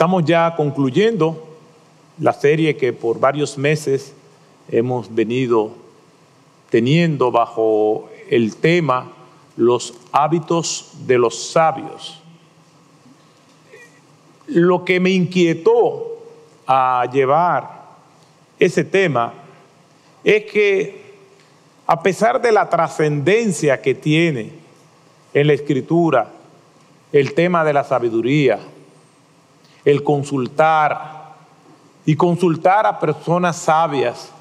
Estamos ya concluyendo la serie que por varios meses hemos venido teniendo bajo el tema los hábitos de los sabios. Lo que me inquietó a llevar ese tema es que a pesar de la trascendencia que tiene en la escritura el tema de la sabiduría, el consultar y consultar a personas sabias,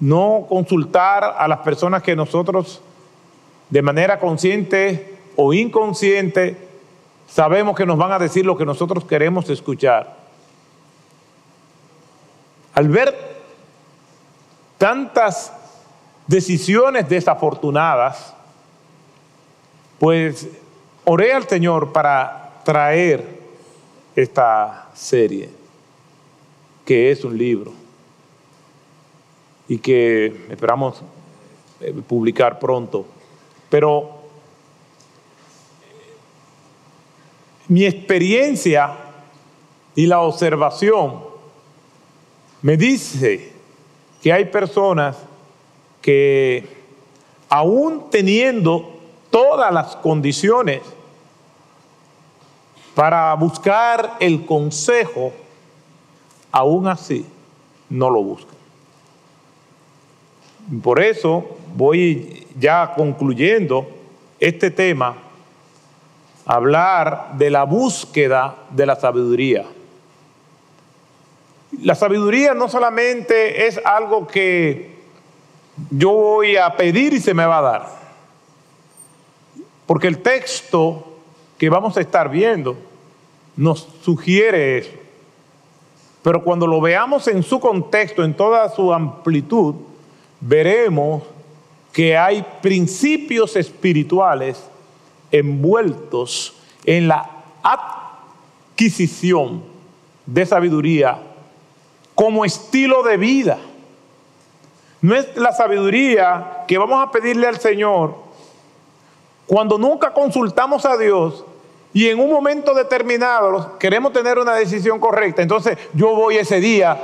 no consultar a las personas que nosotros de manera consciente o inconsciente sabemos que nos van a decir lo que nosotros queremos escuchar. Al ver tantas decisiones desafortunadas, pues oré al Señor para traer esta serie, que es un libro y que esperamos eh, publicar pronto. Pero mi experiencia y la observación me dice que hay personas que aún teniendo todas las condiciones para buscar el consejo, aún así no lo buscan. Por eso voy ya concluyendo este tema, hablar de la búsqueda de la sabiduría. La sabiduría no solamente es algo que yo voy a pedir y se me va a dar, porque el texto que vamos a estar viendo nos sugiere eso. Pero cuando lo veamos en su contexto, en toda su amplitud, veremos que hay principios espirituales envueltos en la adquisición de sabiduría como estilo de vida. No es la sabiduría que vamos a pedirle al Señor cuando nunca consultamos a Dios y en un momento determinado queremos tener una decisión correcta. Entonces yo voy ese día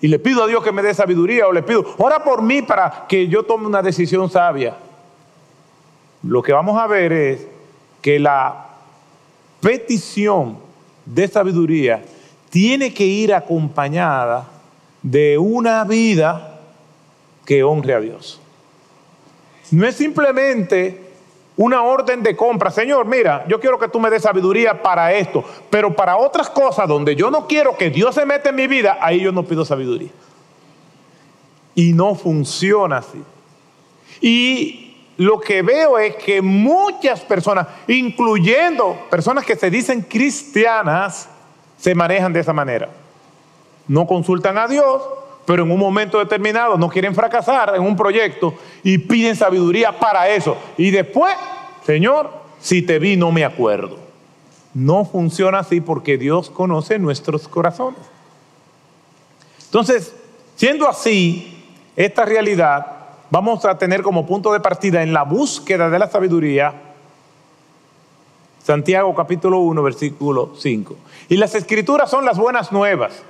y le pido a Dios que me dé sabiduría o le pido, ora por mí para que yo tome una decisión sabia. Lo que vamos a ver es que la petición de sabiduría tiene que ir acompañada de una vida que honre a Dios. No es simplemente una orden de compra. Señor, mira, yo quiero que tú me des sabiduría para esto, pero para otras cosas donde yo no quiero que Dios se meta en mi vida, ahí yo no pido sabiduría. Y no funciona así. Y lo que veo es que muchas personas, incluyendo personas que se dicen cristianas, se manejan de esa manera. No consultan a Dios, pero en un momento determinado no quieren fracasar en un proyecto y piden sabiduría para eso. Y después, Señor, si te vi no me acuerdo. No funciona así porque Dios conoce nuestros corazones. Entonces, siendo así, esta realidad vamos a tener como punto de partida en la búsqueda de la sabiduría Santiago capítulo 1, versículo 5. Y las escrituras son las buenas nuevas.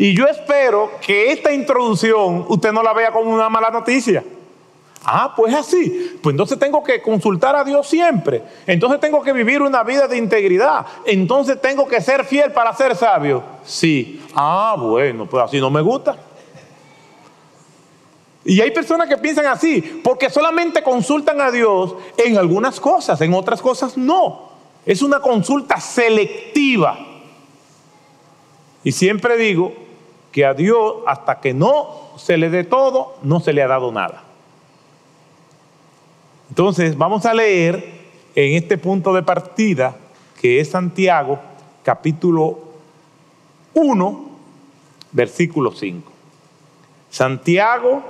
Y yo espero que esta introducción usted no la vea como una mala noticia. Ah, pues así. Pues entonces tengo que consultar a Dios siempre. Entonces tengo que vivir una vida de integridad. Entonces tengo que ser fiel para ser sabio. Sí. Ah, bueno, pues así no me gusta. Y hay personas que piensan así, porque solamente consultan a Dios en algunas cosas, en otras cosas no. Es una consulta selectiva. Y siempre digo, que a Dios hasta que no se le dé todo, no se le ha dado nada. Entonces vamos a leer en este punto de partida, que es Santiago, capítulo 1, versículo 5. Santiago,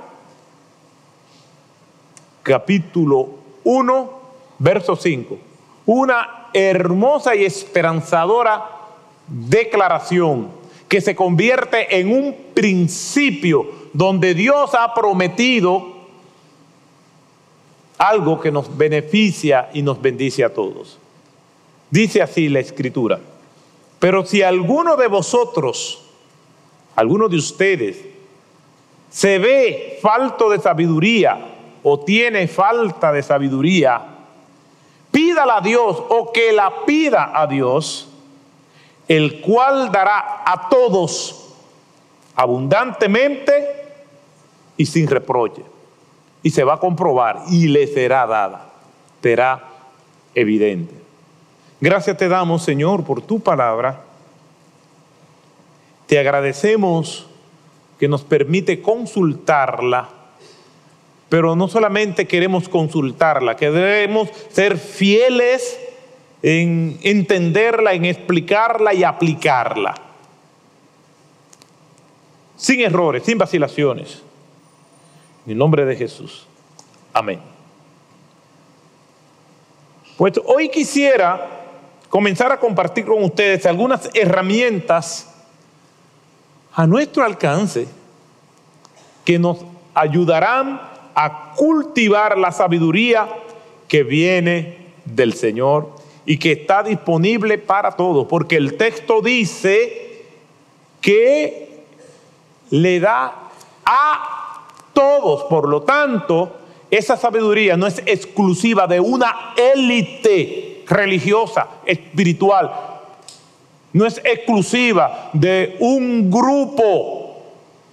capítulo 1, verso 5. Una hermosa y esperanzadora declaración que se convierte en un principio donde Dios ha prometido algo que nos beneficia y nos bendice a todos. Dice así la escritura. Pero si alguno de vosotros, alguno de ustedes, se ve falto de sabiduría o tiene falta de sabiduría, pídala a Dios o que la pida a Dios, el cual dará a todos abundantemente y sin reproche. Y se va a comprobar y le será dada, será evidente. Gracias te damos, Señor, por tu palabra. Te agradecemos que nos permite consultarla, pero no solamente queremos consultarla, queremos ser fieles en entenderla, en explicarla y aplicarla. Sin errores, sin vacilaciones. En el nombre de Jesús. Amén. Pues hoy quisiera comenzar a compartir con ustedes algunas herramientas a nuestro alcance que nos ayudarán a cultivar la sabiduría que viene del Señor y que está disponible para todos, porque el texto dice que le da a todos, por lo tanto, esa sabiduría no es exclusiva de una élite religiosa, espiritual, no es exclusiva de un grupo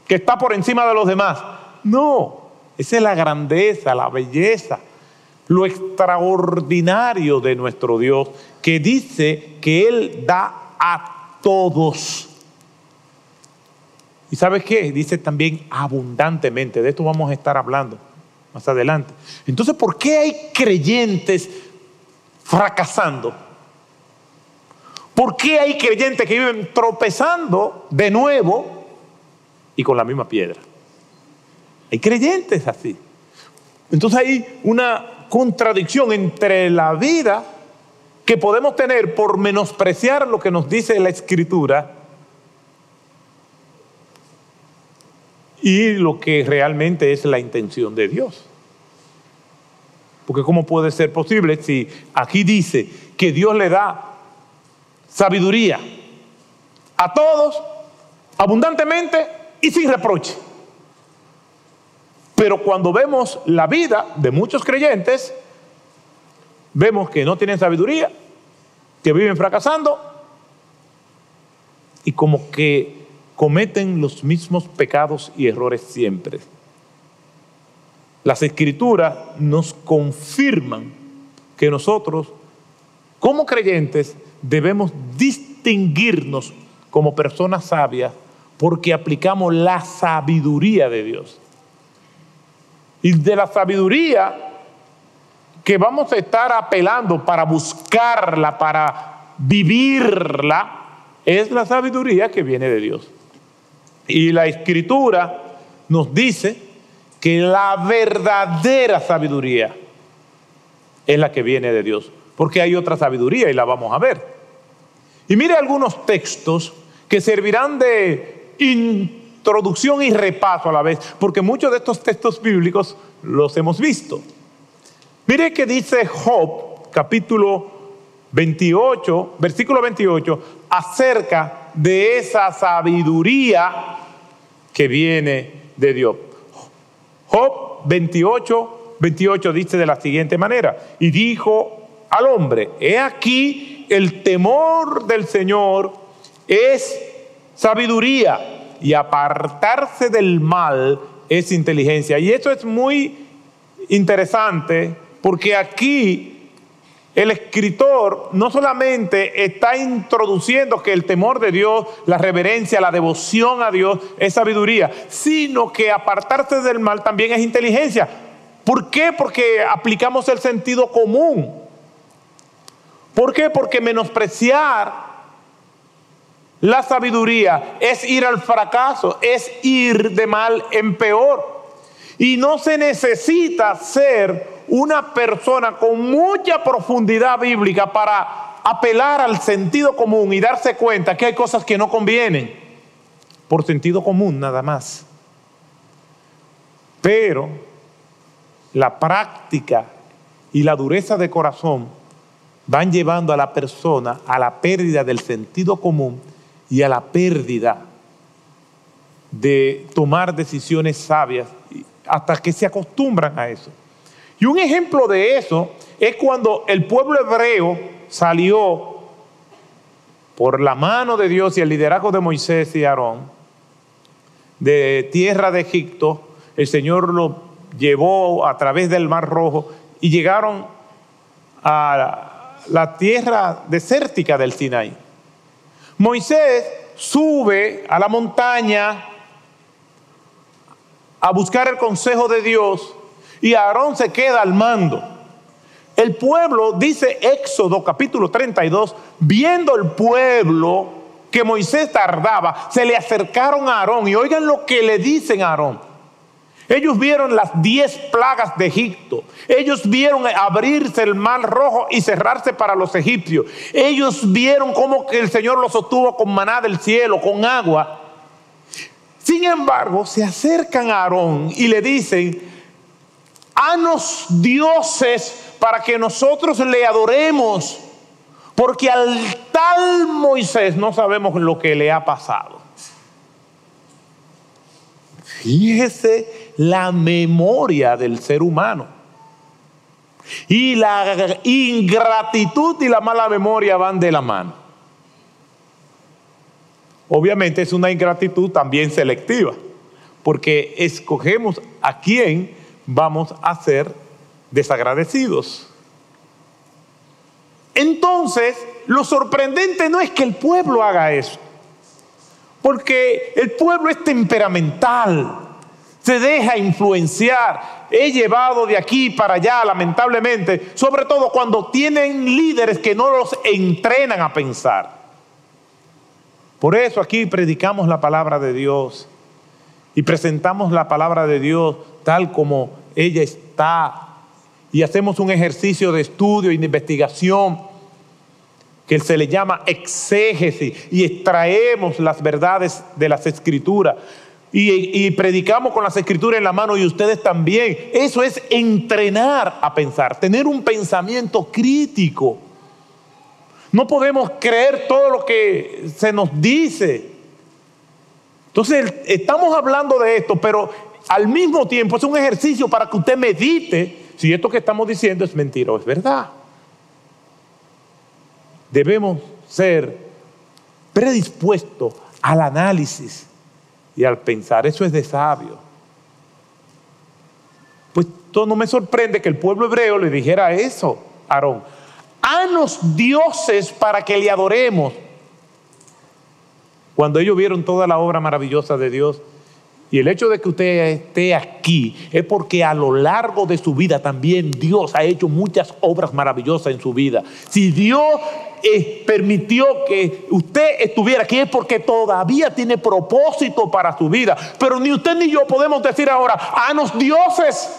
que está por encima de los demás. No, esa es la grandeza, la belleza, lo extraordinario de nuestro Dios, que dice que Él da a todos. ¿Y sabes qué? Dice también abundantemente. De esto vamos a estar hablando más adelante. Entonces, ¿por qué hay creyentes fracasando? ¿Por qué hay creyentes que viven tropezando de nuevo y con la misma piedra? Hay creyentes así. Entonces hay una contradicción entre la vida que podemos tener por menospreciar lo que nos dice la escritura y lo que realmente es la intención de Dios. Porque ¿cómo puede ser posible si aquí dice que Dios le da sabiduría a todos abundantemente y sin reproche? Pero cuando vemos la vida de muchos creyentes, vemos que no tienen sabiduría, que viven fracasando y como que cometen los mismos pecados y errores siempre. Las escrituras nos confirman que nosotros, como creyentes, debemos distinguirnos como personas sabias porque aplicamos la sabiduría de Dios. Y de la sabiduría que vamos a estar apelando para buscarla, para vivirla, es la sabiduría que viene de Dios. Y la escritura nos dice que la verdadera sabiduría es la que viene de Dios, porque hay otra sabiduría y la vamos a ver. Y mire algunos textos que servirán de introducción y repaso a la vez, porque muchos de estos textos bíblicos los hemos visto. Mire que dice Job, capítulo 28, versículo 28, acerca de esa sabiduría que viene de Dios. Job 28, 28 dice de la siguiente manera, y dijo al hombre, he aquí el temor del Señor es sabiduría y apartarse del mal es inteligencia. Y esto es muy interesante porque aquí el escritor no solamente está introduciendo que el temor de Dios, la reverencia, la devoción a Dios es sabiduría, sino que apartarse del mal también es inteligencia. ¿Por qué? Porque aplicamos el sentido común. ¿Por qué? Porque menospreciar la sabiduría es ir al fracaso, es ir de mal en peor. Y no se necesita ser una persona con mucha profundidad bíblica para apelar al sentido común y darse cuenta que hay cosas que no convienen. Por sentido común nada más. Pero la práctica y la dureza de corazón van llevando a la persona a la pérdida del sentido común y a la pérdida de tomar decisiones sabias hasta que se acostumbran a eso. Y un ejemplo de eso es cuando el pueblo hebreo salió por la mano de Dios y el liderazgo de Moisés y Aarón de tierra de Egipto, el Señor lo llevó a través del Mar Rojo y llegaron a la tierra desértica del Sinaí. Moisés sube a la montaña a buscar el consejo de Dios y Aarón se queda al mando. El pueblo, dice Éxodo capítulo 32, viendo el pueblo que Moisés tardaba, se le acercaron a Aarón y oigan lo que le dicen a Aarón. Ellos vieron las diez plagas de Egipto. Ellos vieron abrirse el mar rojo y cerrarse para los egipcios. Ellos vieron cómo el Señor los sostuvo con maná del cielo, con agua. Sin embargo, se acercan a Aarón y le dicen, hanos dioses para que nosotros le adoremos, porque al tal Moisés no sabemos lo que le ha pasado. Fíjese la memoria del ser humano. Y la ingratitud y la mala memoria van de la mano. Obviamente es una ingratitud también selectiva, porque escogemos a quién vamos a ser desagradecidos. Entonces, lo sorprendente no es que el pueblo haga eso, porque el pueblo es temperamental, se deja influenciar. He llevado de aquí para allá, lamentablemente, sobre todo cuando tienen líderes que no los entrenan a pensar. Por eso aquí predicamos la palabra de Dios y presentamos la palabra de Dios tal como ella está y hacemos un ejercicio de estudio y de investigación que se le llama exégesis y extraemos las verdades de las escrituras y, predicamos con las escrituras en la mano y ustedes también. Eso es entrenar a pensar, tener un pensamiento crítico. No podemos creer todo lo que se nos dice. Entonces, estamos hablando de esto, pero al mismo tiempo es un ejercicio para que usted medite si esto que estamos diciendo es mentira o es verdad. Debemos ser predispuestos al análisis y al pensar. Eso es de sabio. Pues todo no me sorprende que el pueblo hebreo le dijera eso a Aarón hanos dioses para que le adoremos. Cuando ellos vieron toda la obra maravillosa de Dios, y el hecho de que usted esté aquí es porque a lo largo de su vida también Dios ha hecho muchas obras maravillosas en su vida. Si Dios eh, permitió que usted estuviera aquí es porque todavía tiene propósito para su vida. Pero ni usted ni yo podemos decir ahora, hanos dioses.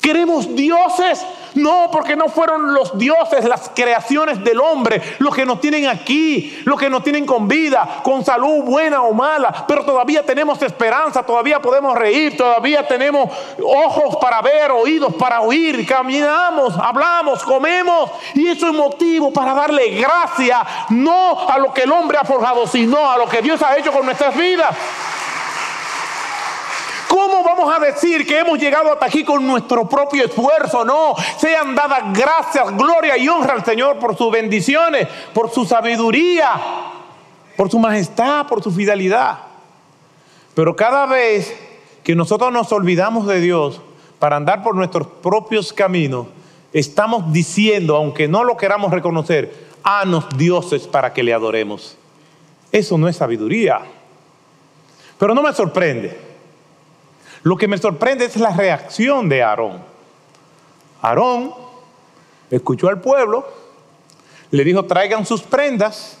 Queremos dioses. No, porque no fueron los dioses, las creaciones del hombre, los que nos tienen aquí, los que nos tienen con vida, con salud buena o mala. Pero todavía tenemos esperanza, todavía podemos reír, todavía tenemos ojos para ver, oídos para oír, caminamos, hablamos, comemos. Y eso es motivo para darle gracia, no a lo que el hombre ha forjado, sino a lo que Dios ha hecho con nuestras vidas. ¿Cómo vamos a decir que hemos llegado hasta aquí con nuestro propio esfuerzo? No, sean dadas gracias, gloria y honra al Señor por sus bendiciones, por su sabiduría, por su majestad, por su fidelidad. Pero cada vez que nosotros nos olvidamos de Dios para andar por nuestros propios caminos, estamos diciendo, aunque no lo queramos reconocer, hanos dioses para que le adoremos. Eso no es sabiduría. Pero no me sorprende lo que me sorprende es la reacción de Aarón. Aarón escuchó al pueblo, le dijo traigan sus prendas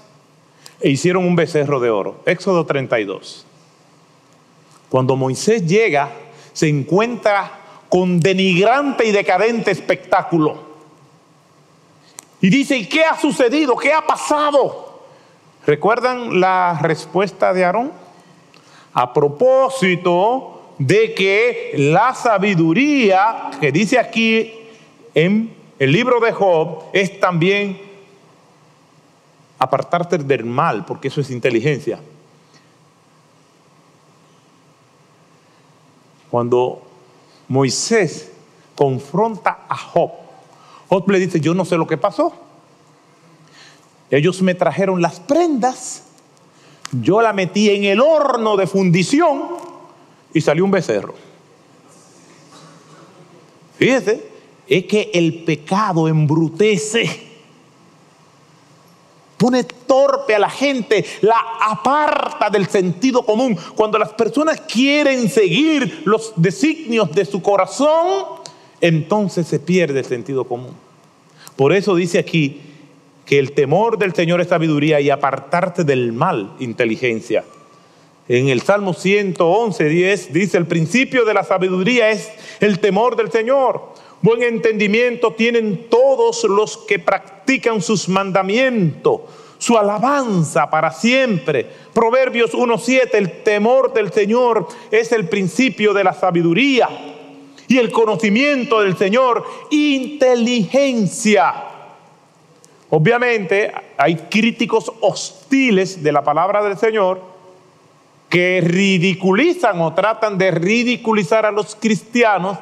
e hicieron un becerro de oro. Éxodo 32. Cuando Moisés llega, se encuentra con denigrante y decadente espectáculo. Y dice, ¿y qué ha sucedido? ¿Qué ha pasado? ¿Recuerdan la respuesta de Aarón? A propósito de que la sabiduría que dice aquí en el libro de Job es también apartarte del mal, porque eso es inteligencia. Cuando Moisés confronta a Job, Job le dice, yo no sé lo que pasó. Ellos me trajeron las prendas, yo la metí en el horno de fundición y salió un becerro. Fíjese, es que el pecado embrutece pone torpe a la gente, la aparta del sentido común. Cuando las personas quieren seguir los designios de su corazón, entonces se pierde el sentido común. Por eso dice aquí que el temor del Señor es sabiduría y apartarte del mal, inteligencia. En el Salmo 111, 10 dice, el principio de la sabiduría es el temor del Señor. Buen entendimiento tienen todos los que practican sus mandamientos, su alabanza para siempre. Proverbios 1.7, el temor del Señor es el principio de la sabiduría y el conocimiento del Señor, inteligencia. Obviamente hay críticos hostiles de la palabra del Señor que ridiculizan o tratan de ridiculizar a los cristianos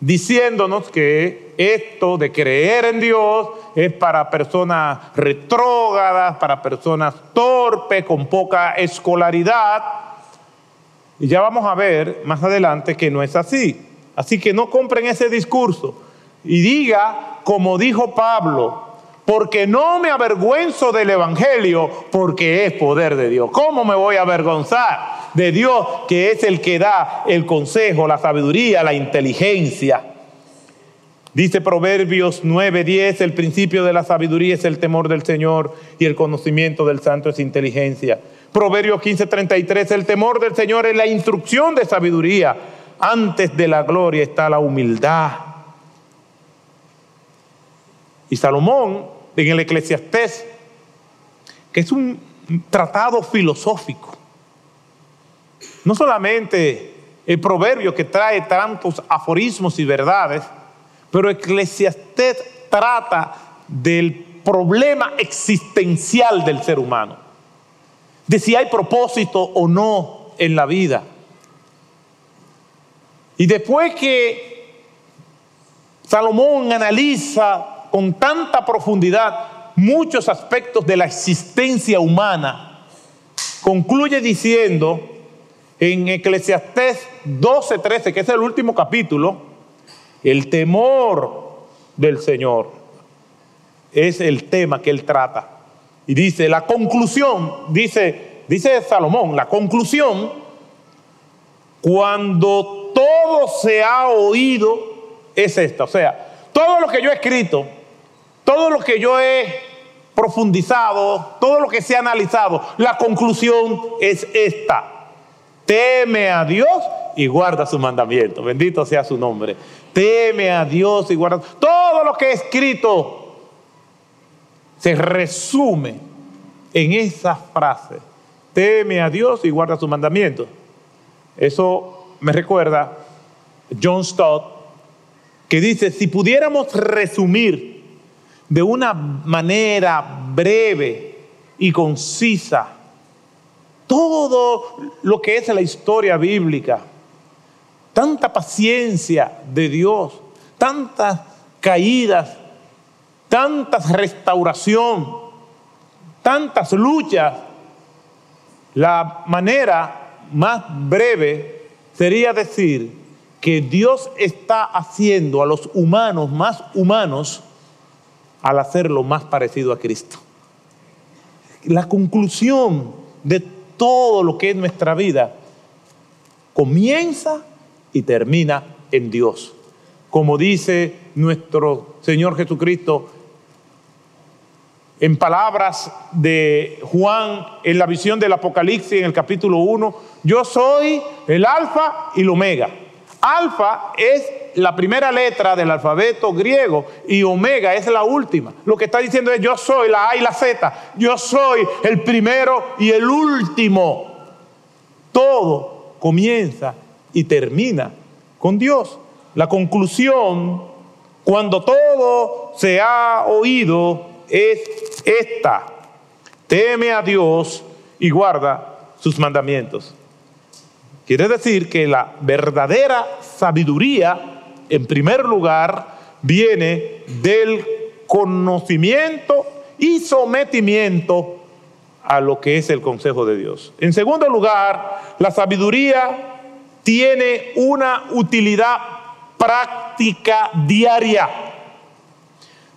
diciéndonos que esto de creer en Dios es para personas retrógadas, para personas torpes, con poca escolaridad. Y ya vamos a ver más adelante que no es así. Así que no compren ese discurso y diga, como dijo Pablo, porque no me avergüenzo del Evangelio, porque es poder de Dios. ¿Cómo me voy a avergonzar? de Dios, que es el que da el consejo, la sabiduría, la inteligencia. Dice Proverbios 9:10, el principio de la sabiduría es el temor del Señor y el conocimiento del santo es inteligencia. Proverbios 15:33, el temor del Señor es la instrucción de sabiduría. Antes de la gloria está la humildad. Y Salomón, en el Eclesiastés, que es un tratado filosófico, no solamente el proverbio que trae tantos aforismos y verdades, pero Eclesiastés trata del problema existencial del ser humano, de si hay propósito o no en la vida. Y después que Salomón analiza con tanta profundidad muchos aspectos de la existencia humana, concluye diciendo en Eclesiastés 12, 13, que es el último capítulo, el temor del Señor es el tema que él trata. Y dice, la conclusión, dice, dice Salomón, la conclusión, cuando todo se ha oído, es esta. O sea, todo lo que yo he escrito, todo lo que yo he profundizado, todo lo que se ha analizado, la conclusión es esta Teme a Dios y guarda su mandamiento. Bendito sea su nombre. Teme a Dios y guarda. Todo lo que he escrito se resume en esa frase. Teme a Dios y guarda su mandamiento. Eso me recuerda John Stott, que dice, si pudiéramos resumir de una manera breve y concisa todo lo que es la historia bíblica, tanta paciencia de Dios, tantas caídas, tantas restauración, tantas luchas, la manera más breve sería decir que Dios está haciendo a los humanos más humanos al hacerlo más parecido a Cristo. La conclusión de todo lo que es nuestra vida comienza y termina en Dios. Como dice nuestro Señor Jesucristo en palabras de Juan en la visión del Apocalipsis en el capítulo 1, yo soy el alfa y el omega. Alfa es la primera letra del alfabeto griego y omega es la última. Lo que está diciendo es yo soy la A y la Z. Yo soy el primero y el último. Todo comienza y termina con Dios. La conclusión cuando todo se ha oído, es esta. Teme a Dios y guarda sus mandamientos. Quiere decir que la verdadera sabiduría, en primer lugar, viene del conocimiento y sometimiento a lo que es el consejo de Dios. En segundo lugar, la sabiduría tiene una utilidad práctica diaria.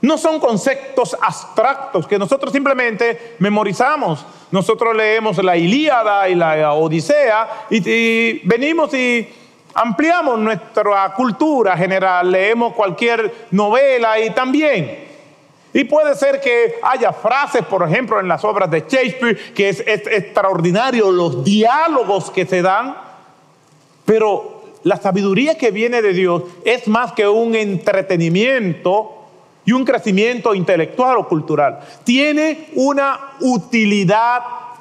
No son conceptos abstractos que nosotros simplemente memorizamos. Nosotros leemos la Ilíada y la Odisea y, venimos y ampliamos nuestra cultura general, leemos cualquier novela y también. Y puede ser que haya frases, por ejemplo, en las obras de Shakespeare, que es, extraordinario los diálogos que se dan, pero la sabiduría que viene de Dios es más que un entretenimiento y un crecimiento intelectual o cultural. Tiene una utilidad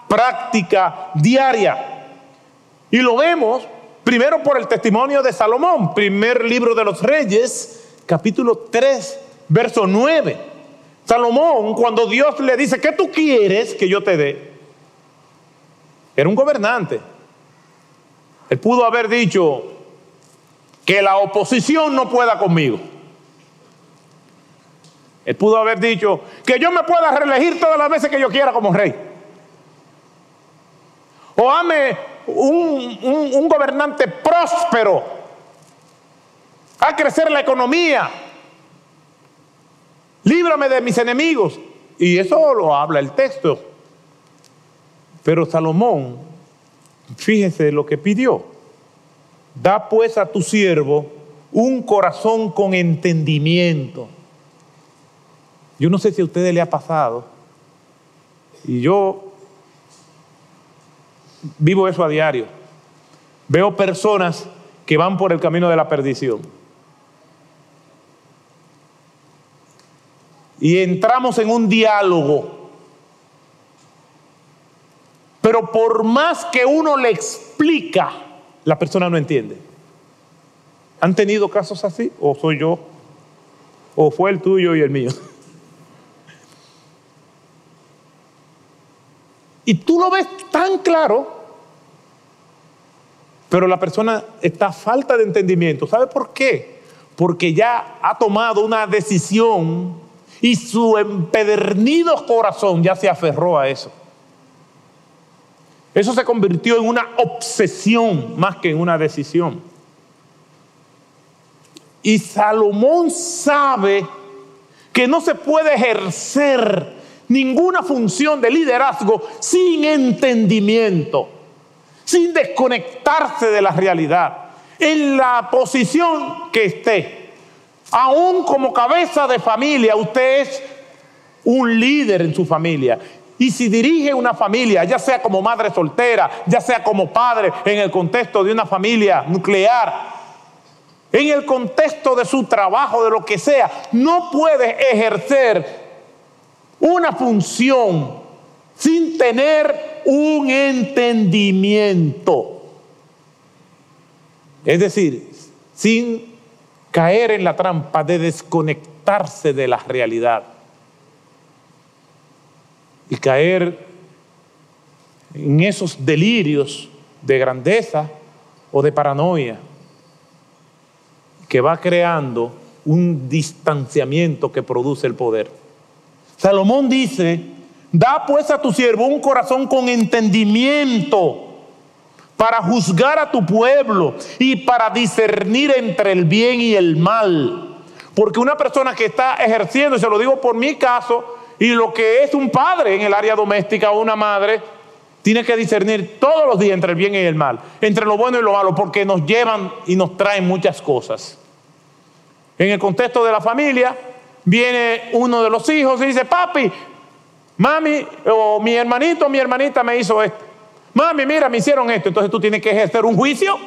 práctica diaria. Y lo vemos primero por el testimonio de Salomón, primer libro de los reyes, capítulo 3, verso 9. Salomón, cuando Dios le dice, ¿qué tú quieres que yo te dé? Era un gobernante. Él pudo haber dicho que la oposición no pueda conmigo. Él pudo haber dicho que yo me pueda reelegir todas las veces que yo quiera como rey. O ame un, un gobernante próspero. A crecer la economía. Líbrame de mis enemigos. Y eso lo habla el texto. Pero Salomón, fíjese lo que pidió. Da pues a tu siervo un corazón con entendimiento yo no sé si a ustedes le ha pasado, y yo vivo eso a diario. Veo personas que van por el camino de la perdición. Y entramos en un diálogo. Pero por más que uno le explica, la persona no entiende. ¿Han tenido casos así? ¿O soy yo? ¿O fue el tuyo y el mío? Y tú lo ves tan claro, pero la persona está a falta de entendimiento. ¿Sabe por qué? Porque ya ha tomado una decisión y su empedernido corazón ya se aferró a eso. Eso se convirtió en una obsesión más que en una decisión. Y Salomón sabe que no se puede ejercer ninguna función de liderazgo sin entendimiento, sin desconectarse de la realidad, en la posición que esté. Aún como cabeza de familia, usted es un líder en su familia. Y si dirige una familia, ya sea como madre soltera, ya sea como padre en el contexto de una familia nuclear, en el contexto de su trabajo, de lo que sea, no puede ejercer una función sin tener un entendimiento. Es decir, sin caer en la trampa de desconectarse de la realidad y caer en esos delirios de grandeza o de paranoia que va creando un distanciamiento que produce el poder. Salomón dice, da pues a tu siervo un corazón con entendimiento para juzgar a tu pueblo y para discernir entre el bien y el mal. Porque una persona que está ejerciendo, y se lo digo por mi caso, y lo que es un padre en el área doméstica o una madre, tiene que discernir todos los días entre el bien y el mal, entre lo bueno y lo malo, porque nos llevan y nos traen muchas cosas. En el contexto de la familia, viene uno de los hijos y dice, papi, mami, o mi hermanito, mi hermanita me hizo esto. Mami, mira, me hicieron esto. Entonces tú tienes que ejercer un juicio.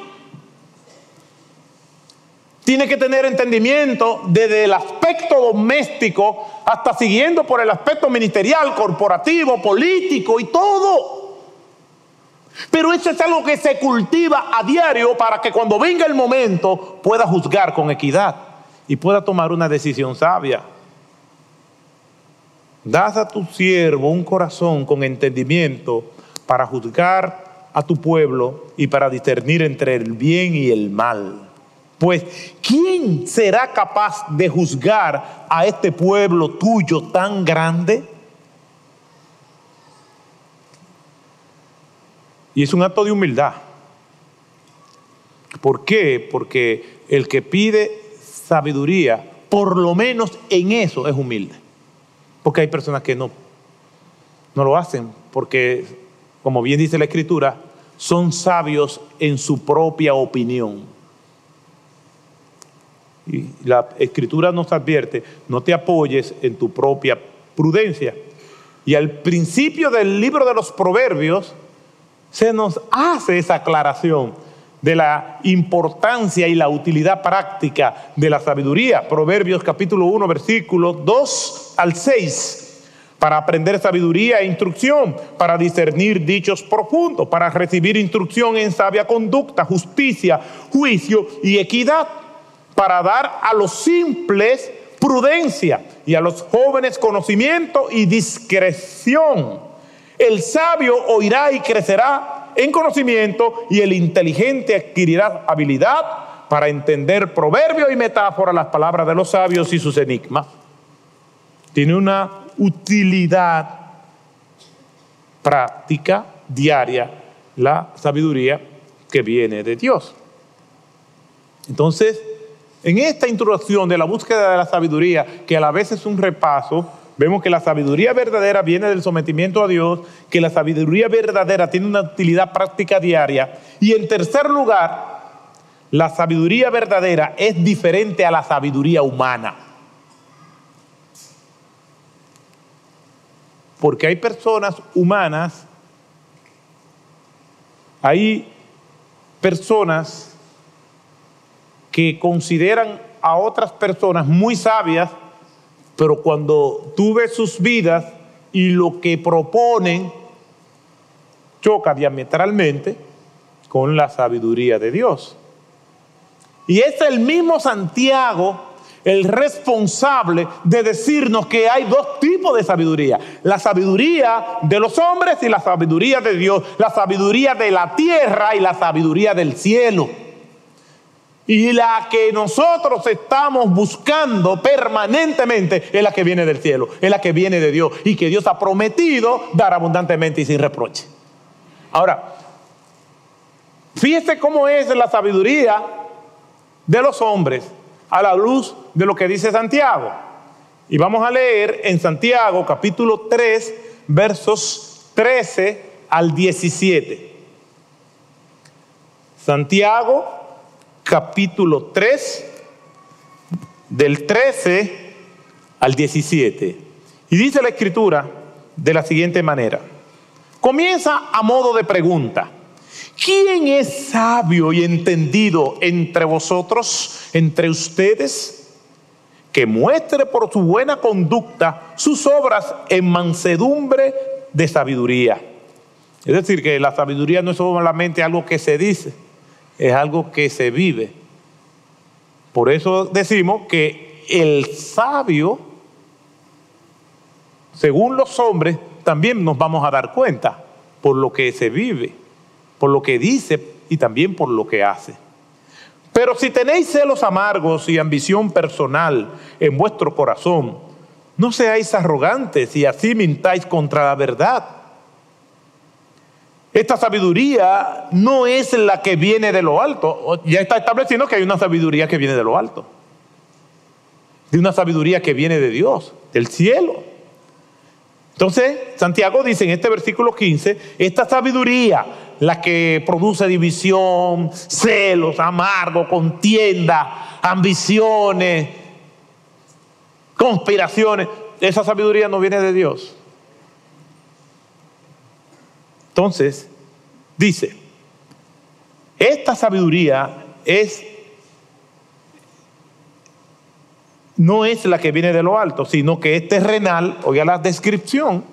Tienes que tener entendimiento desde el aspecto doméstico hasta siguiendo por el aspecto ministerial, corporativo, político y todo. Pero eso es algo que se cultiva a diario para que cuando venga el momento pueda juzgar con equidad y pueda tomar una decisión sabia. Das a tu siervo un corazón con entendimiento para juzgar a tu pueblo y para discernir entre el bien y el mal. Pues, ¿quién será capaz de juzgar a este pueblo tuyo tan grande? Y es un acto de humildad. ¿Por qué? Porque el que pide sabiduría, por lo menos en eso es humilde. Porque hay personas que no, no lo hacen, porque, como bien dice la Escritura, son sabios en su propia opinión. Y la Escritura nos advierte, no te apoyes en tu propia prudencia. Y al principio del libro de los Proverbios se nos hace esa aclaración de la importancia y la utilidad práctica de la sabiduría. Proverbios capítulo 1, versículos 2 al 6. Para aprender sabiduría e instrucción, para discernir dichos profundos, para recibir instrucción en sabia conducta, justicia, juicio y equidad, para dar a los simples prudencia y a los jóvenes conocimiento y discreción. El sabio oirá y crecerá en conocimiento y el inteligente adquirirá habilidad para entender proverbios y metáforas, las palabras de los sabios y sus enigmas. Tiene una utilidad práctica diaria la sabiduría que viene de Dios. Entonces, en esta introducción de la búsqueda de la sabiduría, que a la vez es un repaso, Vemos que la sabiduría verdadera viene del sometimiento a Dios, que la sabiduría verdadera tiene una utilidad práctica diaria. Y en tercer lugar, la sabiduría verdadera es diferente a la sabiduría humana. Porque hay personas humanas, hay personas que consideran a otras personas muy sabias pero cuando tú ves sus vidas y lo que proponen choca diametralmente con la sabiduría de Dios. Y es el mismo Santiago el responsable de decirnos que hay dos tipos de sabiduría. La sabiduría de los hombres y la sabiduría de Dios. La sabiduría de la tierra y la sabiduría del cielo. Y la que nosotros estamos buscando permanentemente es la que viene del cielo, es la que viene de Dios y que Dios ha prometido dar abundantemente y sin reproche. Ahora, fíjese cómo es la sabiduría de los hombres a la luz de lo que dice Santiago. Y vamos a leer en Santiago capítulo 3, versos 13 al 17. Santiago capítulo 3, del 13 al 17. Y dice la escritura de la siguiente manera. Comienza a modo de pregunta. ¿Quién es sabio y entendido entre vosotros, entre ustedes? Que muestre por su buena conducta sus obras en mansedumbre de sabiduría. Es decir, que la sabiduría no es solamente algo que se dice, es algo que se vive. Por eso decimos que el sabio, según los hombres, también nos vamos a dar cuenta por lo que se vive, por lo que dice y también por lo que hace. Pero si tenéis celos amargos y ambición personal en vuestro corazón, no seáis arrogantes y así mintáis contra la verdad. Esta sabiduría no es la que viene de lo alto. Ya está estableciendo que hay una sabiduría que viene de lo alto. De una sabiduría que viene de Dios, del cielo. Entonces, Santiago dice en este versículo 15, esta sabiduría, la que produce división, celos, amargo, contienda, ambiciones, conspiraciones, esa sabiduría no viene de Dios. Entonces, dice, esta sabiduría es no es la que viene de lo alto, sino que es terrenal, oiga la descripción.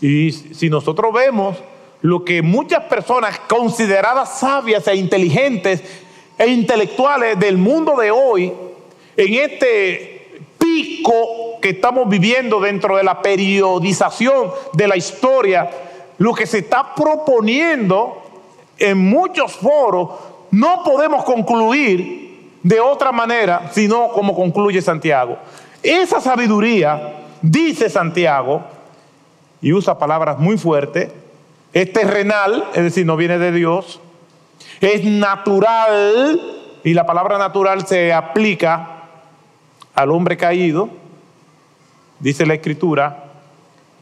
Y si nosotros vemos lo que muchas personas consideradas sabias e inteligentes e intelectuales del mundo de hoy en este pico que estamos viviendo dentro de la periodización de la historia, lo que se está proponiendo en muchos foros, no podemos concluir de otra manera, sino como concluye Santiago. Esa sabiduría, dice Santiago, y usa palabras muy fuertes, es terrenal, es decir, no viene de Dios, es natural, y la palabra natural se aplica al hombre caído, dice la escritura,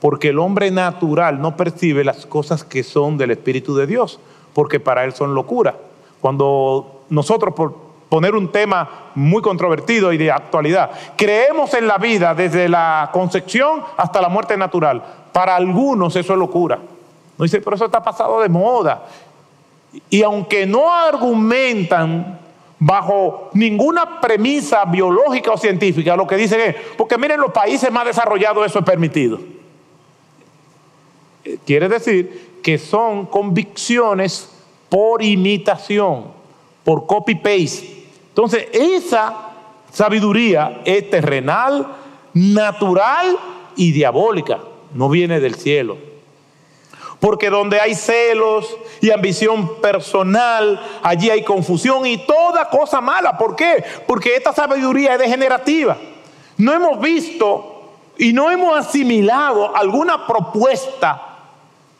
porque el hombre natural no percibe las cosas que son del Espíritu de Dios, porque para él son locura. Cuando nosotros, por poner un tema muy controvertido y de actualidad, creemos en la vida desde la concepción hasta la muerte natural, para algunos eso es locura. No dice, pero eso está pasado de moda. Y aunque no argumentan bajo ninguna premisa biológica o científica, lo que dicen es, porque miren, los países más desarrollados eso es permitido. Quiere decir que son convicciones por imitación, por copy-paste. Entonces, esa sabiduría es terrenal, natural y diabólica, no viene del cielo. Porque donde hay celos y ambición personal, allí hay confusión y toda cosa mala. ¿Por qué? Porque esta sabiduría es degenerativa. No hemos visto y no hemos asimilado alguna propuesta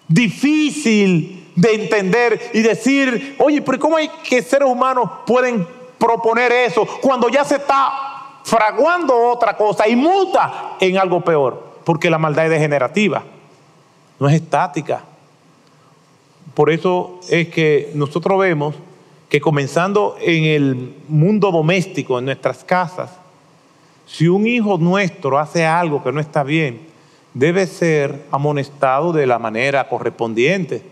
difícil de entender y decir, oye, pero ¿cómo hay que seres humanos pueden proponer eso cuando ya se está fraguando otra cosa y muta en algo peor? Porque la maldad es degenerativa, no es estática. Por eso es que nosotros vemos que comenzando en el mundo doméstico, en nuestras casas, si un hijo nuestro hace algo que no está bien, debe ser amonestado de la manera correspondiente,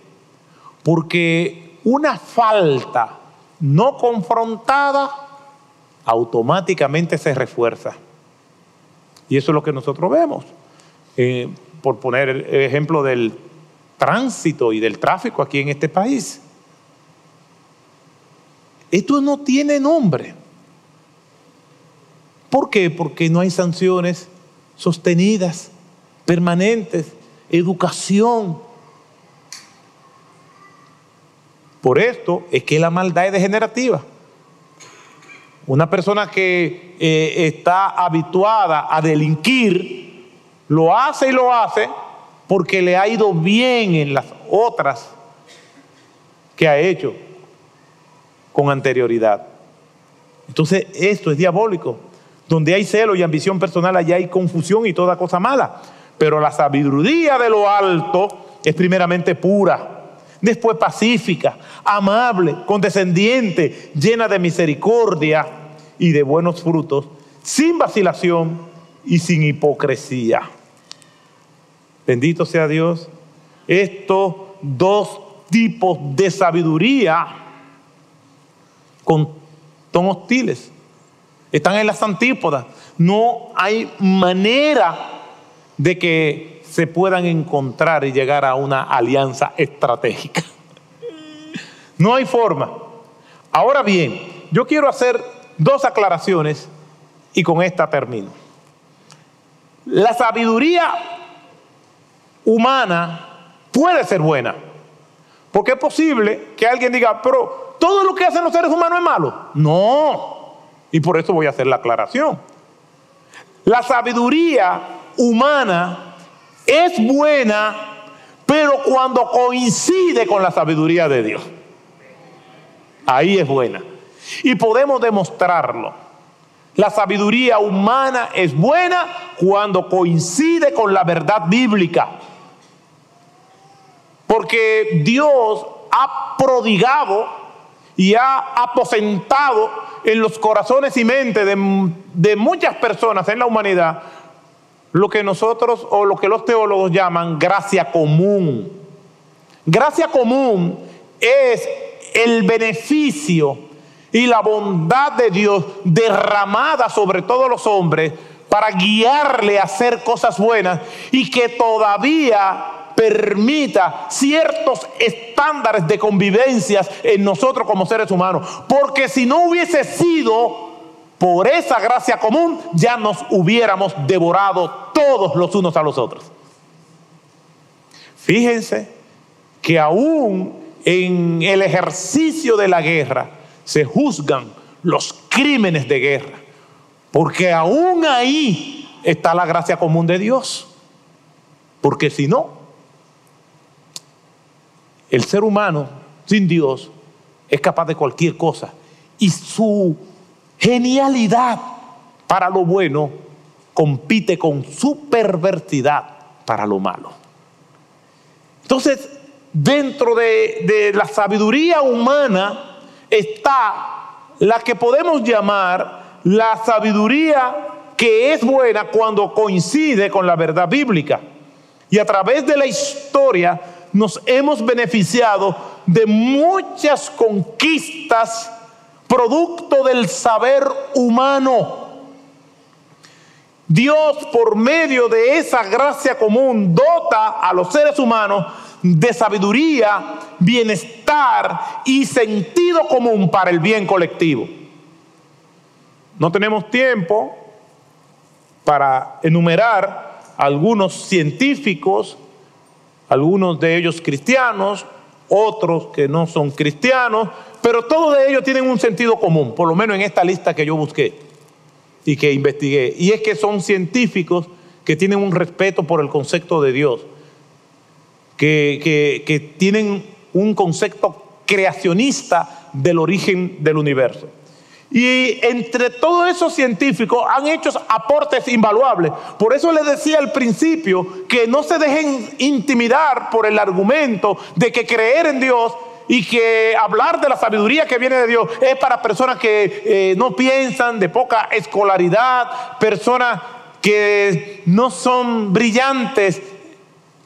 porque una falta no confrontada automáticamente se refuerza. Y eso es lo que nosotros vemos. Eh, por poner el ejemplo del tránsito y del tráfico aquí en este país. Esto no tiene nombre. ¿Por qué? Porque no hay sanciones sostenidas permanentes, educación. Por esto es que la maldad es degenerativa. Una persona que eh, está habituada a delinquir, lo hace y lo hace porque le ha ido bien en las otras que ha hecho con anterioridad. Entonces, esto es diabólico. Donde hay celo y ambición personal, allá hay confusión y toda cosa mala. Pero la sabiduría de lo alto es primeramente pura, después pacífica, amable, condescendiente, llena de misericordia y de buenos frutos, sin vacilación y sin hipocresía. Bendito sea Dios. Estos dos tipos de sabiduría son hostiles. Están en las antípodas. No hay manera de que se puedan encontrar y llegar a una alianza estratégica. No hay forma. Ahora bien, yo quiero hacer dos aclaraciones y con esta termino. La sabiduría humana puede ser buena, porque es posible que alguien diga, pero todo lo que hacen los seres humanos es malo. No, y por eso voy a hacer la aclaración. La sabiduría humana es buena, pero cuando coincide con la sabiduría de Dios. Ahí es buena. Y podemos demostrarlo. La sabiduría humana es buena cuando coincide con la verdad bíblica. Porque Dios ha prodigado y ha aposentado en los corazones y mentes de, de muchas personas en la humanidad lo que nosotros o lo que los teólogos llaman gracia común. Gracia común es el beneficio y la bondad de Dios derramada sobre todos los hombres para guiarle a hacer cosas buenas y que todavía permita ciertos estándares de convivencias en nosotros como seres humanos. Porque si no hubiese sido por esa gracia común ya nos hubiéramos devorado todos los unos a los otros. Fíjense que aún en el ejercicio de la guerra se juzgan los crímenes de guerra, porque aún ahí está la gracia común de Dios. Porque si no, el ser humano sin Dios es capaz de cualquier cosa y su genialidad para lo bueno compite con su para lo malo. Entonces, dentro de, de, la sabiduría humana está la que podemos llamar la sabiduría que es buena cuando coincide con la verdad bíblica. Y a través de la historia nos hemos beneficiado de muchas conquistas producto del saber humano. Dios por medio de esa gracia común dota a los seres humanos de sabiduría, bienestar y sentido común para el bien colectivo. No tenemos tiempo para enumerar algunos científicos, algunos de ellos cristianos, otros que no son cristianos, pero todos de ellos tienen un sentido común, por lo menos en esta lista que yo busqué y que investigué. Y es que son científicos que tienen un respeto por el concepto de Dios, que, que, que tienen un concepto creacionista del origen del universo. Y entre todos esos científicos han hecho aportes invaluables. Por eso les decía al principio que no se dejen intimidar por el argumento de que creer en Dios y que hablar de la sabiduría que viene de Dios es para personas que eh, no piensan, de poca escolaridad, personas que no son brillantes,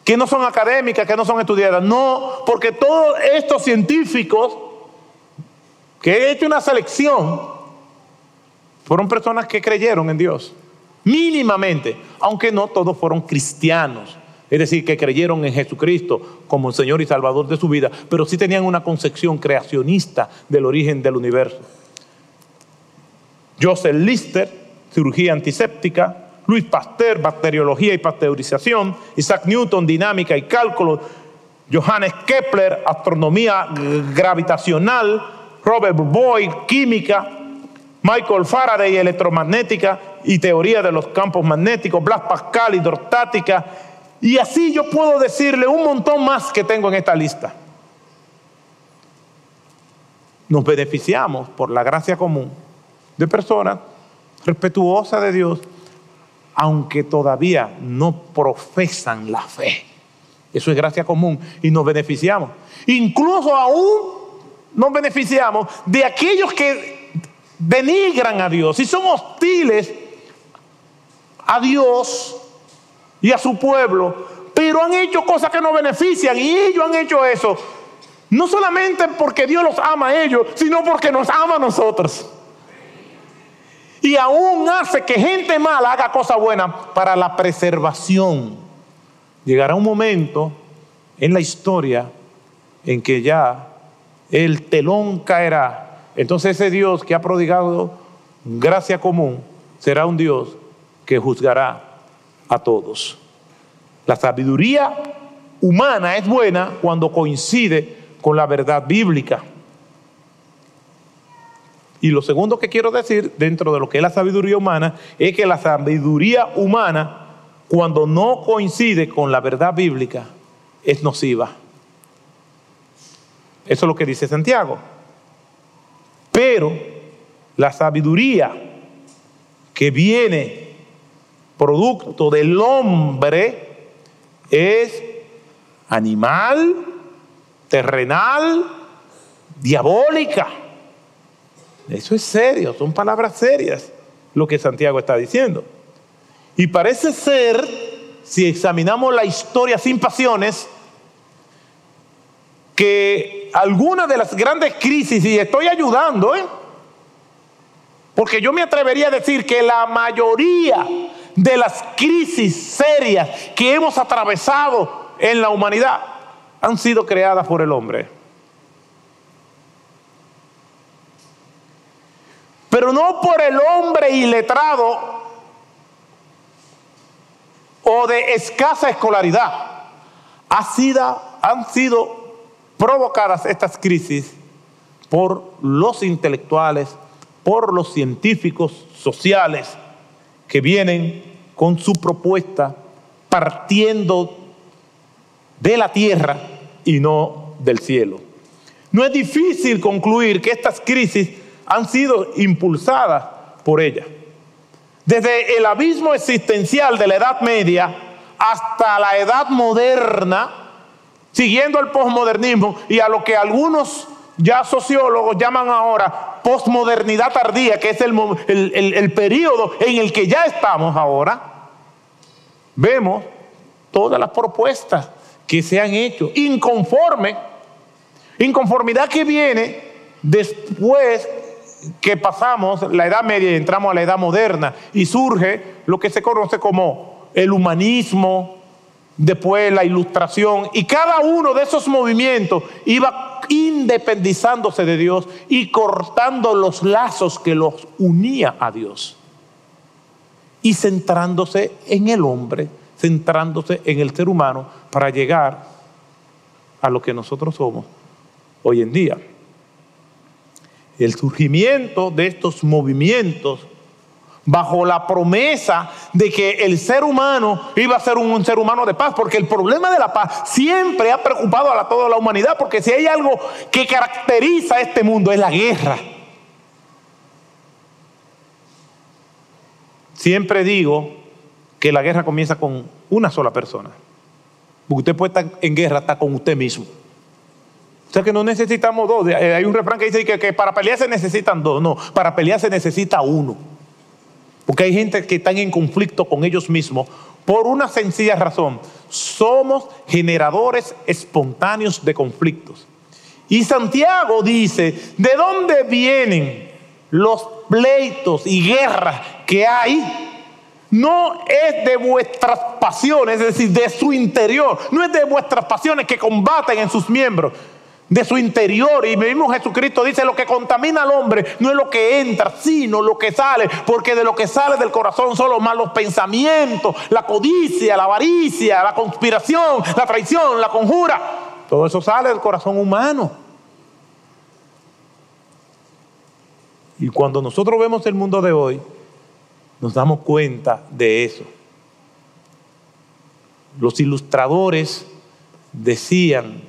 que no son académicas, que no son estudiadas. No, porque todos estos científicos, que he hecho una selección, fueron personas que creyeron en Dios, mínimamente, aunque no todos fueron cristianos. Es decir, que creyeron en Jesucristo como el Señor y Salvador de su vida, pero sí tenían una concepción creacionista del origen del universo. Joseph Lister, cirugía antiséptica, Luis Pasteur, bacteriología y pasteurización, Isaac Newton, dinámica y cálculo, Johannes Kepler, astronomía gravitacional, Robert Boyd, química, Michael Faraday, electromagnética y teoría de los campos magnéticos, Blas Pascal, hidrostática. Y así yo puedo decirle un montón más que tengo en esta lista. Nos beneficiamos por la gracia común de personas respetuosas de Dios, aunque todavía no profesan la fe. Eso es gracia común y nos beneficiamos. Incluso aún nos beneficiamos de aquellos que denigran a Dios y son hostiles a Dios y a su pueblo, pero han hecho cosas que nos benefician y ellos han hecho eso. No solamente porque Dios los ama a ellos, sino porque nos ama a nosotros. Y aún hace que gente mala haga cosas buenas para la preservación. Llegará un momento en la historia en que ya el telón caerá entonces ese Dios que ha prodigado gracia común será un Dios que juzgará a todos. La sabiduría humana es buena cuando coincide con la verdad bíblica. Y lo segundo que quiero decir dentro de lo que es la sabiduría humana es que la sabiduría humana, cuando no coincide con la verdad bíblica, es nociva. Eso es lo que dice Santiago. Pero la sabiduría que viene producto del hombre es animal, terrenal, diabólica. Eso es serio, son palabras serias lo que Santiago está diciendo. Y parece ser, si examinamos la historia sin pasiones, que algunas de las grandes crisis, y estoy ayudando, ¿eh? porque yo me atrevería a decir que la mayoría de las crisis serias que hemos atravesado en la humanidad han sido creadas por el hombre. pero no por el hombre iletrado o de escasa escolaridad. Ha sido, han sido provocadas estas crisis por los intelectuales, por los científicos sociales que vienen con su propuesta partiendo de la tierra y no del cielo. No es difícil concluir que estas crisis han sido impulsadas por ella. Desde el abismo existencial de la Edad Media hasta la Edad Moderna, siguiendo el posmodernismo y a lo que algunos ya sociólogos llaman ahora posmodernidad tardía, que es el, el, el periodo en el que ya estamos ahora, vemos todas las propuestas que se han hecho, inconforme, inconformidad que viene después que pasamos la Edad Media y entramos a la Edad Moderna y surge lo que se conoce como el humanismo, después la ilustración, y cada uno de esos movimientos iba independizándose de Dios y cortando los lazos que los unía a Dios y centrándose en el hombre centrándose en el ser humano para llegar a lo que nosotros somos hoy en día. El surgimiento de estos movimientos bajo la promesa de que el ser humano iba a ser un, ser humano de paz, porque el problema de la paz siempre ha preocupado a toda la humanidad, porque si hay algo que caracteriza a este mundo es la guerra. Siempre digo que la guerra comienza con una sola persona. Porque usted puede estar en guerra hasta con usted mismo. O sea que no necesitamos dos. Hay un refrán que dice que, que, para pelear se necesitan dos. No, para pelear se necesita uno. Porque hay gente que está en conflicto con ellos mismos por una sencilla razón. Somos generadores espontáneos de conflictos. Y Santiago dice, ¿de dónde vienen los pleitos y guerras que hay no es de vuestras pasiones, es decir, de su interior. No es de vuestras pasiones que combaten en sus miembros, de su interior. Y mismo Jesucristo dice, lo que contamina al hombre no es lo que entra, sino lo que sale, porque de lo que sale del corazón son los malos pensamientos, la codicia, la avaricia, la conspiración, la traición, la conjura. Todo eso sale del corazón humano. Y cuando nosotros vemos el mundo de hoy, nos damos cuenta de eso. Los ilustradores decían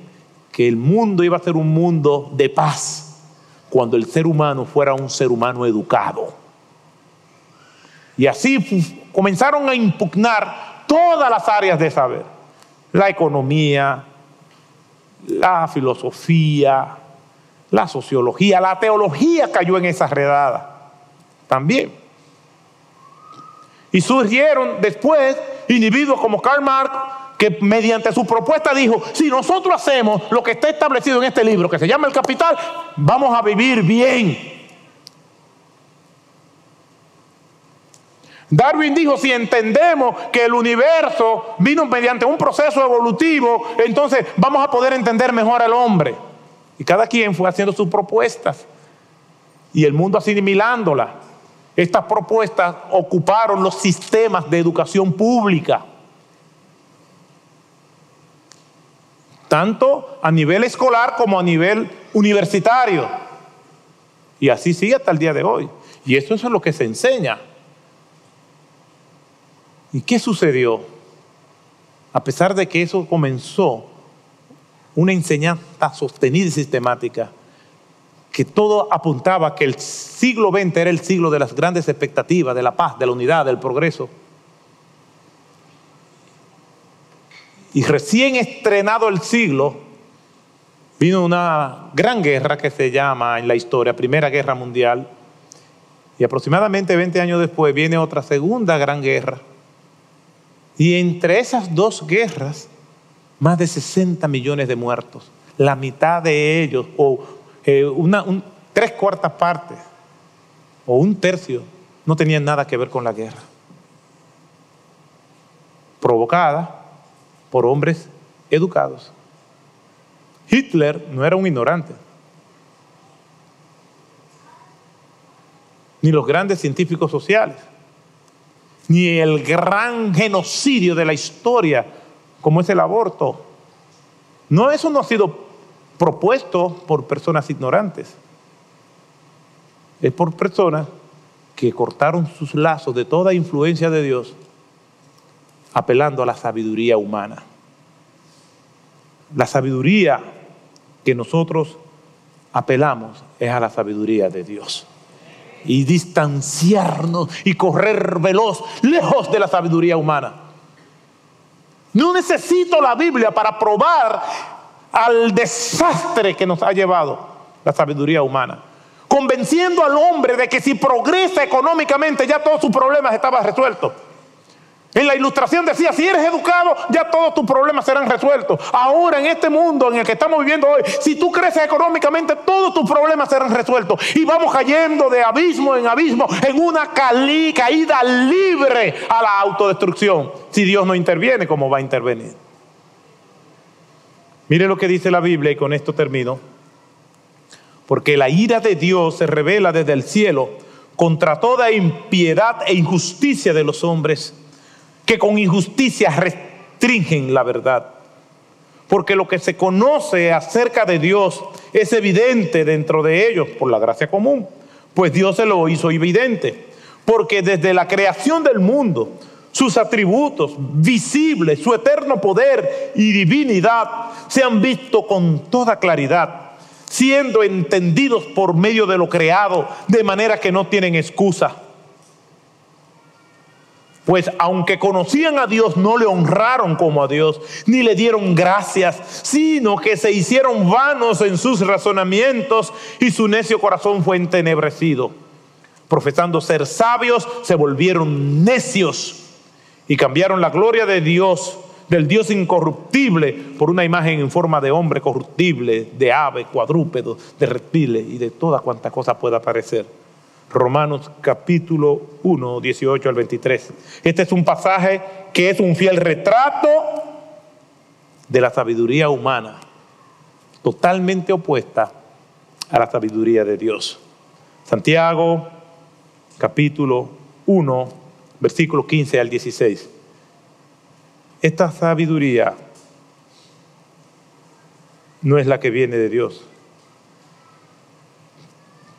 que el mundo iba a ser un mundo de paz cuando el ser humano fuera un ser humano educado. Y así comenzaron a impugnar todas las áreas de saber. La economía, la filosofía, la sociología, la teología cayó en esa redada también. Y surgieron después individuos como Karl Marx, que mediante su propuesta dijo, si nosotros hacemos lo que está establecido en este libro, que se llama El Capital, vamos a vivir bien. Darwin dijo, si entendemos que el universo vino mediante un proceso evolutivo, entonces vamos a poder entender mejor al hombre. Y cada quien fue haciendo sus propuestas y el mundo asimilándola. Estas propuestas ocuparon los sistemas de educación pública, tanto a nivel escolar como a nivel universitario. Y así sigue hasta el día de hoy. Y eso es lo que se enseña. ¿Y qué sucedió? A pesar de que eso comenzó una enseñanza sostenida y sistemática, que todo apuntaba que el siglo XX era el siglo de las grandes expectativas, de la paz, de la unidad, del progreso. Y recién estrenado el siglo, vino una gran guerra que se llama en la historia Primera Guerra Mundial. Y aproximadamente 20 años después viene otra segunda gran guerra. Y entre esas dos guerras, más de 60 millones de muertos. La mitad de ellos, o una, tres cuartas partes o un tercio no tenían nada que ver con la guerra. Provocada por hombres educados. Hitler no era un ignorante. ni los grandes científicos sociales, ni el gran genocidio de la historia como es el aborto. No, eso no ha sido propuesto por personas ignorantes. Es por personas que cortaron sus lazos de toda influencia de Dios, apelando a la sabiduría humana. La sabiduría que nosotros apelamos es a la sabiduría de Dios. Y distanciarnos y correr veloz, lejos de la sabiduría humana. No necesito la Biblia para probar al desastre que nos ha llevado la sabiduría humana. Convenciendo al hombre de que si progresa económicamente ya todos sus problemas estaban resueltos. En la ilustración decía, si eres educado, ya todos tus problemas serán resueltos. Ahora, en este mundo en el que estamos viviendo hoy, si tú creces económicamente, todos tus problemas serán resueltos. Y vamos cayendo de abismo en abismo en una caída libre a la autodestrucción. Si Dios no interviene, ¿cómo va a intervenir? Mire lo que dice la Biblia y con esto termino. Porque la ira de Dios se revela desde el cielo contra toda impiedad e injusticia de los hombres que con injusticia restringen la verdad. Porque lo que se conoce acerca de Dios es evidente dentro de ellos por la gracia común. Pues Dios se lo hizo evidente. Porque desde la creación del mundo, sus atributos visibles, su eterno poder y divinidad se han visto con toda claridad, siendo entendidos por medio de lo creado, de manera que no tienen excusa. Pues aunque conocían a Dios, no le honraron como a Dios, ni le dieron gracias, sino que se hicieron vanos en sus razonamientos y su necio corazón fue entenebrecido. Profesando ser sabios, se volvieron necios y cambiaron la gloria de Dios, del Dios incorruptible, por una imagen en forma de hombre corruptible, de ave, cuadrúpedo, de reptiles y de toda cuanta cosa pueda parecer Romanos capítulo 1, 18 al 23. Este es un pasaje que es un fiel retrato de la sabiduría humana, totalmente opuesta a la sabiduría de Dios. Santiago capítulo 1, versículo 15 al 16. Esta sabiduría no es la que viene de Dios.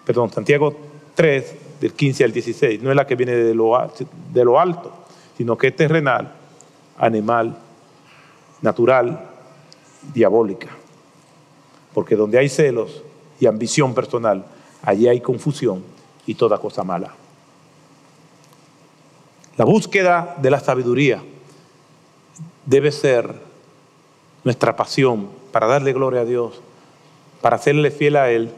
Perdón, Santiago 3, del 15 al 16, no es la que viene de lo, de lo alto, sino que es terrenal, animal, natural, diabólica. Porque donde hay celos y ambición personal, allí hay confusión y toda cosa mala. La búsqueda de la sabiduría debe ser nuestra pasión para darle gloria a Dios, para hacerle fiel a Él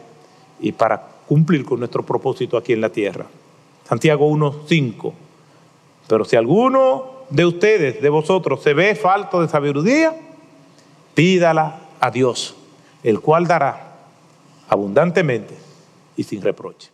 y para cumplir con nuestro propósito aquí en la tierra. Santiago 1.5. Pero si alguno de ustedes, de vosotros, se ve falto de sabiduría, pídala a Dios, el cual dará abundantemente y sin reproche.